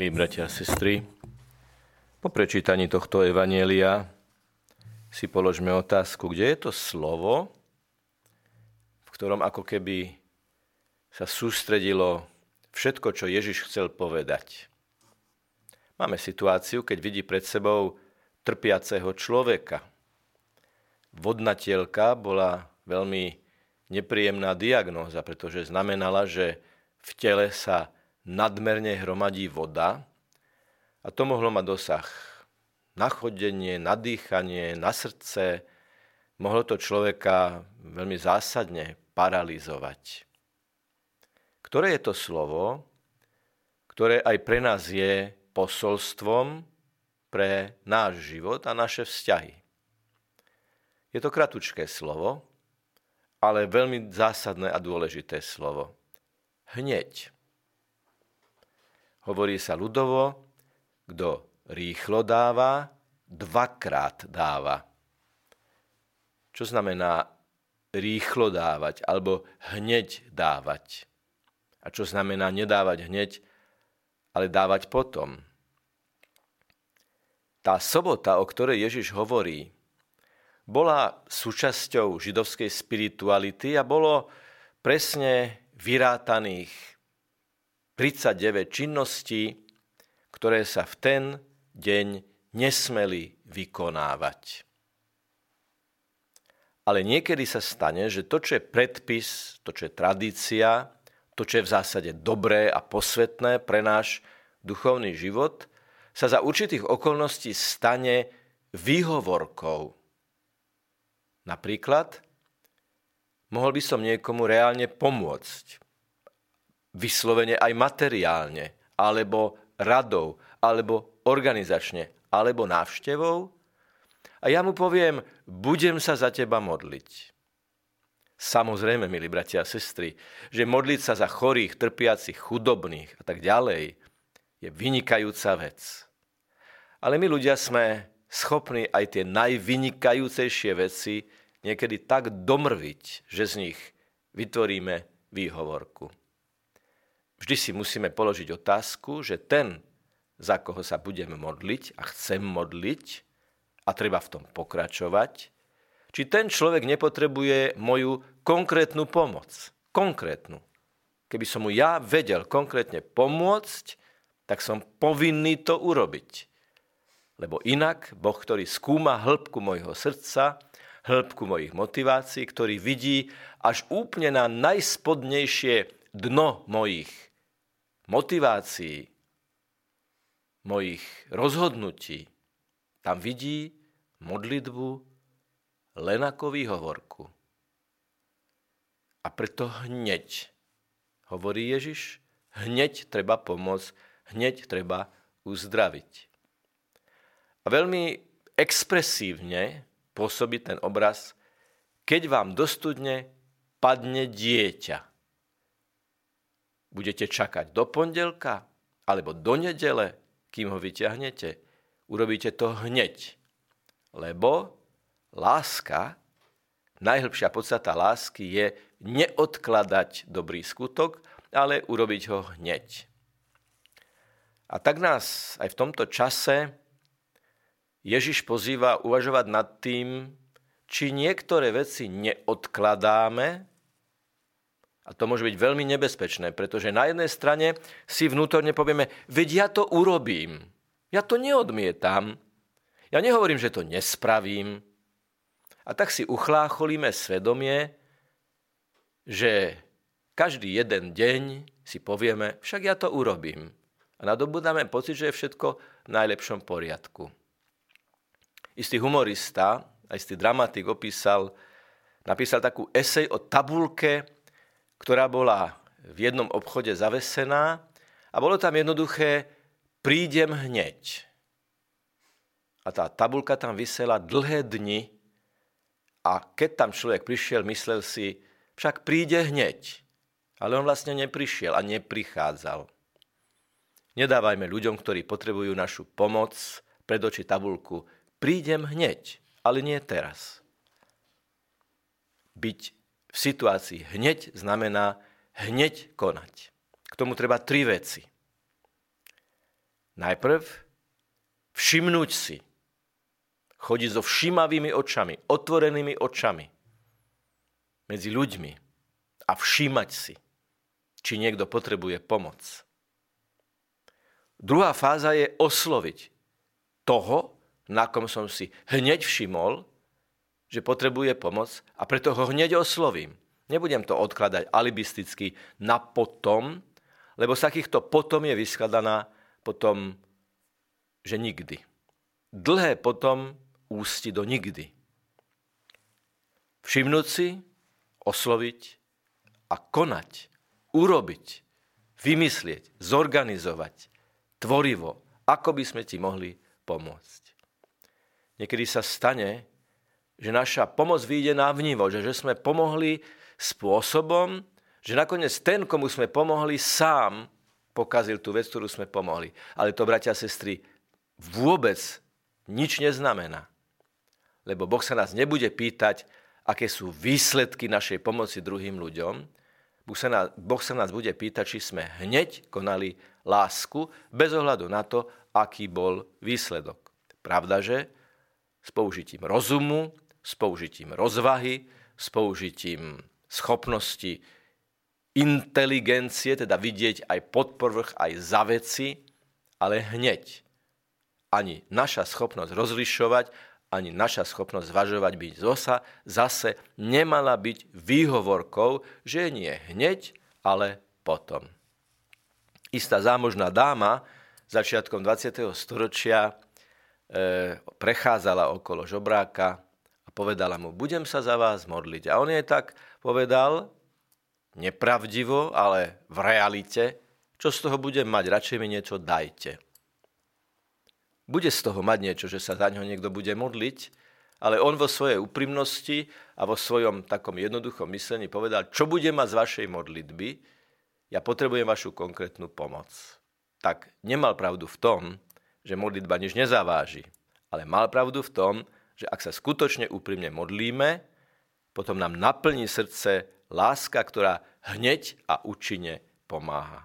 Milí bratia a sestry, po prečítaní tohto evanielia si položme otázku, kde je to slovo, v ktorom ako keby sa sústredilo všetko, čo Ježiš chcel povedať. Máme situáciu, keď vidí pred sebou trpiaceho človeka. Vodnatielka bola veľmi nepríjemná diagnóza, pretože znamenala, že v tele sa nadmerne hromadí voda a to mohlo mať dosah na chodenie, na dýchanie, na srdce. Mohlo to človeka veľmi zásadne paralizovať. Ktoré je to slovo, ktoré aj pre nás je posolstvom pre náš život a naše vzťahy. Je to kratučké slovo, ale veľmi zásadné a dôležité slovo. Hneď. Hovorí sa ľudovo, kto rýchlo dáva, dvakrát dáva. Čo znamená rýchlo dávať alebo hneď dávať? A čo znamená nedávať hneď, ale dávať potom? Tá sobota, o ktorej Ježiš hovorí, bola súčasťou židovskej spirituality a bolo presne vyrátaných 39 činností, ktoré sa v ten deň nesmeli vykonávať. Ale niekedy sa stane, že to, čo je predpis, to, čo je tradícia, to, čo je v zásade dobré a posvetné pre náš duchovný život, sa za určitých okolností stane výhovorkou. Napríklad, mohol by som niekomu reálne pomôcť vyslovene aj materiálne, alebo radou, alebo organizačne, alebo návštevou. A ja mu poviem, budem sa za teba modliť. Samozrejme, milí bratia a sestry, že modliť sa za chorých, trpiacich, chudobných a tak ďalej je vynikajúca vec. Ale my ľudia sme schopní aj tie najvynikajúcejšie veci niekedy tak domrviť, že z nich vytvoríme výhovorku. Vždy si musíme položiť otázku, že ten, za koho sa budem modliť a chcem modliť, a treba v tom pokračovať, či ten človek nepotrebuje moju konkrétnu pomoc. Konkrétnu. Keby som mu ja vedel konkrétne pomôcť, tak som povinný to urobiť. Lebo inak Boh, ktorý skúma hĺbku mojho srdca, hĺbku mojich motivácií, ktorý vidí až úplne na najspodnejšie dno mojich motivácií, mojich rozhodnutí, tam vidí modlitbu len ako výhovorku. A preto hneď, hovorí Ježiš, hneď treba pomôcť, hneď treba uzdraviť. A veľmi expresívne pôsobí ten obraz, keď vám do studne padne dieťa budete čakať do pondelka alebo do nedele, kým ho vyťahnete. Urobíte to hneď. Lebo láska, najhlbšia podstata lásky je neodkladať dobrý skutok, ale urobiť ho hneď. A tak nás aj v tomto čase Ježiš pozýva uvažovať nad tým, či niektoré veci neodkladáme, a to môže byť veľmi nebezpečné, pretože na jednej strane si vnútorne povieme, veď ja to urobím. Ja to neodmietam. Ja nehovorím, že to nespravím. A tak si uchlácholíme svedomie, že každý jeden deň si povieme, však ja to urobím. A nadobudáme pocit, že je všetko v najlepšom poriadku. Istý humorista, istý dramatik opísal, napísal takú esej o tabulke ktorá bola v jednom obchode zavesená a bolo tam jednoduché prídem hneď. A tá tabulka tam vysela dlhé dni a keď tam človek prišiel, myslel si, však príde hneď. Ale on vlastne neprišiel a neprichádzal. Nedávajme ľuďom, ktorí potrebujú našu pomoc, pred oči tabulku. Prídem hneď, ale nie teraz. Byť v situácii hneď znamená hneď konať. K tomu treba tri veci. Najprv všimnúť si. Chodiť so všímavými očami, otvorenými očami medzi ľuďmi a všímať si, či niekto potrebuje pomoc. Druhá fáza je osloviť toho, na kom som si hneď všimol, že potrebuje pomoc a preto ho hneď oslovím. Nebudem to odkladať alibisticky na potom, lebo z takýchto potom je vyskladaná potom, že nikdy. Dlhé potom ústi do nikdy. Všimnúť si, osloviť a konať, urobiť, vymyslieť, zorganizovať, tvorivo, ako by sme ti mohli pomôcť. Niekedy sa stane, že naša pomoc vyjde návnivo, že, že sme pomohli spôsobom, že nakoniec ten, komu sme pomohli, sám pokazil tú vec, ktorú sme pomohli. Ale to, bratia a sestry, vôbec nič neznamená. Lebo Boh sa nás nebude pýtať, aké sú výsledky našej pomoci druhým ľuďom. Boh sa, nás, boh sa nás bude pýtať, či sme hneď konali lásku, bez ohľadu na to, aký bol výsledok. Pravda, že s použitím rozumu, s použitím rozvahy, s použitím schopnosti inteligencie, teda vidieť aj podpovrch, aj za veci, ale hneď. Ani naša schopnosť rozlišovať, ani naša schopnosť zvažovať byť zosa zase nemala byť výhovorkou, že nie hneď, ale potom. Istá zámožná dáma začiatkom 20. storočia e, prechádzala okolo žobráka a povedala mu, budem sa za vás modliť. A on jej tak povedal, nepravdivo, ale v realite, čo z toho budem mať, radšej mi niečo dajte. Bude z toho mať niečo, že sa za ňo niekto bude modliť, ale on vo svojej úprimnosti a vo svojom takom jednoduchom myslení povedal, čo bude mať z vašej modlitby, ja potrebujem vašu konkrétnu pomoc. Tak nemal pravdu v tom, že modlitba nič nezaváži, ale mal pravdu v tom, že ak sa skutočne úprimne modlíme, potom nám naplní srdce láska, ktorá hneď a účinne pomáha.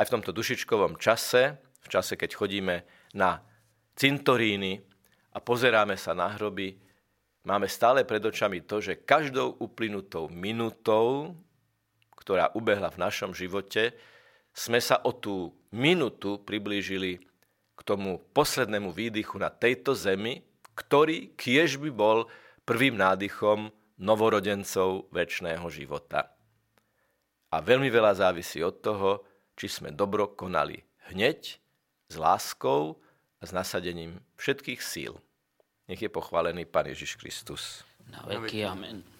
Aj v tomto dušičkovom čase, v čase, keď chodíme na cintoríny a pozeráme sa na hroby, máme stále pred očami to, že každou uplynutou minutou, ktorá ubehla v našom živote, sme sa o tú minutu priblížili k tomu poslednému výdychu na tejto zemi, ktorý kiež by bol prvým nádychom novorodencov väčšného života. A veľmi veľa závisí od toho, či sme dobro konali hneď, s láskou a s nasadením všetkých síl. Nech je pochválený Pán Ježiš Kristus. Na veky amen.